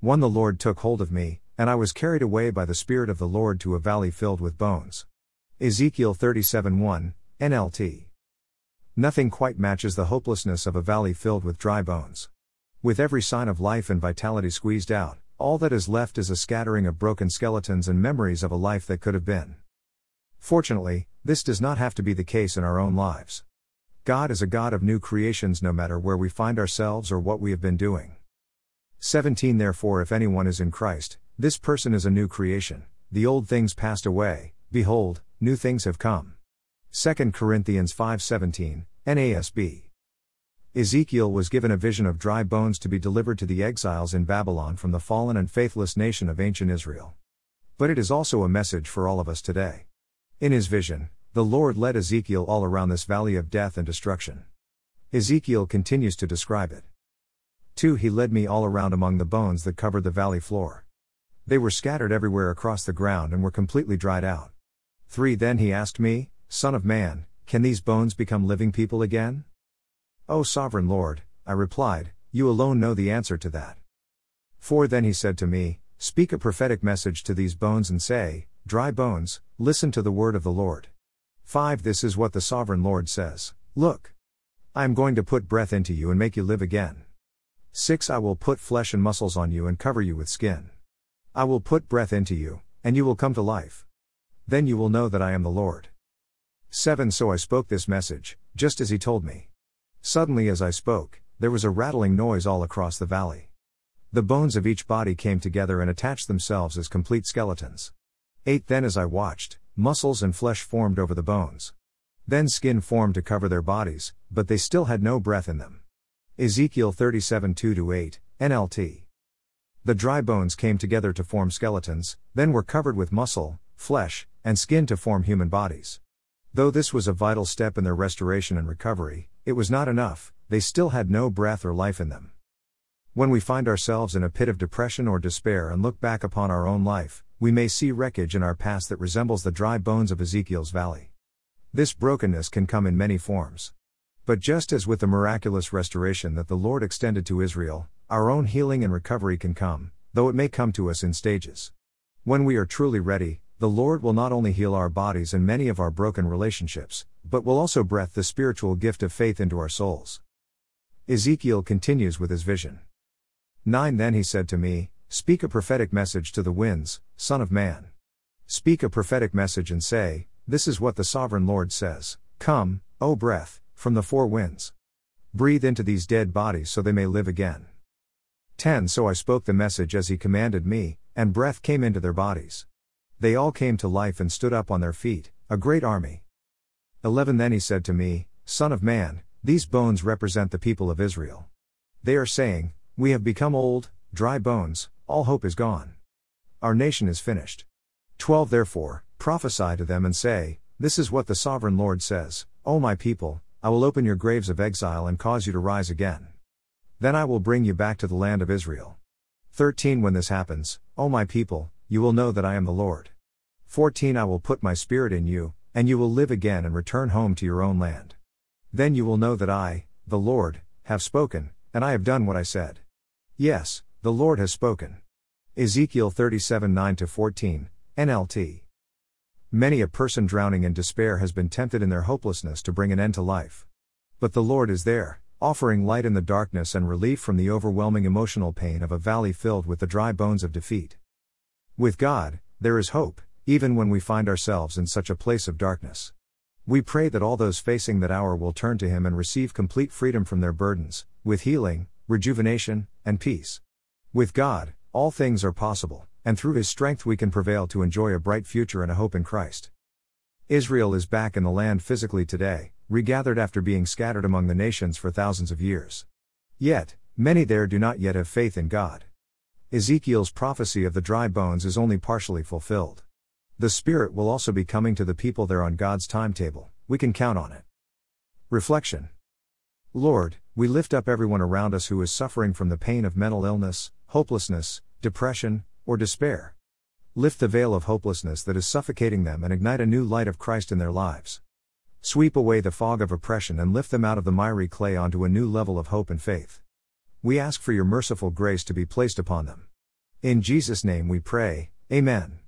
1 The Lord took hold of me, and I was carried away by the Spirit of the Lord to a valley filled with bones. Ezekiel 37 1, NLT. Nothing quite matches the hopelessness of a valley filled with dry bones. With every sign of life and vitality squeezed out, all that is left is a scattering of broken skeletons and memories of a life that could have been. Fortunately, this does not have to be the case in our own lives. God is a God of new creations no matter where we find ourselves or what we have been doing. 17 Therefore, if anyone is in Christ, this person is a new creation. The old things passed away, behold, new things have come. 2 Corinthians 5:17, NASB. Ezekiel was given a vision of dry bones to be delivered to the exiles in Babylon from the fallen and faithless nation of ancient Israel. But it is also a message for all of us today. In his vision, the Lord led Ezekiel all around this valley of death and destruction. Ezekiel continues to describe it. 2. He led me all around among the bones that covered the valley floor. They were scattered everywhere across the ground and were completely dried out. 3. Then he asked me, Son of man, can these bones become living people again? O sovereign Lord, I replied, you alone know the answer to that. 4. Then he said to me, Speak a prophetic message to these bones and say, Dry bones, listen to the word of the Lord. 5. This is what the sovereign Lord says Look. I am going to put breath into you and make you live again. 6. I will put flesh and muscles on you and cover you with skin. I will put breath into you, and you will come to life. Then you will know that I am the Lord. 7. So I spoke this message, just as he told me. Suddenly, as I spoke, there was a rattling noise all across the valley. The bones of each body came together and attached themselves as complete skeletons. 8. Then, as I watched, muscles and flesh formed over the bones. Then skin formed to cover their bodies, but they still had no breath in them. Ezekiel 37 2 8, NLT. The dry bones came together to form skeletons, then were covered with muscle, flesh, and skin to form human bodies. Though this was a vital step in their restoration and recovery, it was not enough, they still had no breath or life in them. When we find ourselves in a pit of depression or despair and look back upon our own life, we may see wreckage in our past that resembles the dry bones of Ezekiel's valley. This brokenness can come in many forms. But just as with the miraculous restoration that the Lord extended to Israel, our own healing and recovery can come, though it may come to us in stages. When we are truly ready, the Lord will not only heal our bodies and many of our broken relationships, but will also breath the spiritual gift of faith into our souls. Ezekiel continues with his vision. 9 Then he said to me, Speak a prophetic message to the winds, Son of Man. Speak a prophetic message and say, This is what the sovereign Lord says Come, O breath, from the four winds. Breathe into these dead bodies so they may live again. 10 So I spoke the message as he commanded me, and breath came into their bodies. They all came to life and stood up on their feet, a great army. 11 Then he said to me, Son of man, these bones represent the people of Israel. They are saying, We have become old, dry bones, all hope is gone. Our nation is finished. 12 Therefore, prophesy to them and say, This is what the sovereign Lord says, O my people, I will open your graves of exile and cause you to rise again. Then I will bring you back to the land of Israel. 13 When this happens, O my people, you will know that I am the Lord. 14 I will put my spirit in you, and you will live again and return home to your own land. Then you will know that I, the Lord, have spoken, and I have done what I said. Yes, the Lord has spoken. Ezekiel 37 9 14, NLT. Many a person drowning in despair has been tempted in their hopelessness to bring an end to life. But the Lord is there, offering light in the darkness and relief from the overwhelming emotional pain of a valley filled with the dry bones of defeat. With God, there is hope, even when we find ourselves in such a place of darkness. We pray that all those facing that hour will turn to Him and receive complete freedom from their burdens, with healing, rejuvenation, and peace. With God, all things are possible, and through His strength we can prevail to enjoy a bright future and a hope in Christ. Israel is back in the land physically today, regathered after being scattered among the nations for thousands of years. Yet, many there do not yet have faith in God. Ezekiel's prophecy of the dry bones is only partially fulfilled. The Spirit will also be coming to the people there on God's timetable, we can count on it. Reflection Lord, we lift up everyone around us who is suffering from the pain of mental illness, hopelessness, depression, or despair. Lift the veil of hopelessness that is suffocating them and ignite a new light of Christ in their lives. Sweep away the fog of oppression and lift them out of the miry clay onto a new level of hope and faith. We ask for your merciful grace to be placed upon them. In Jesus' name we pray, Amen.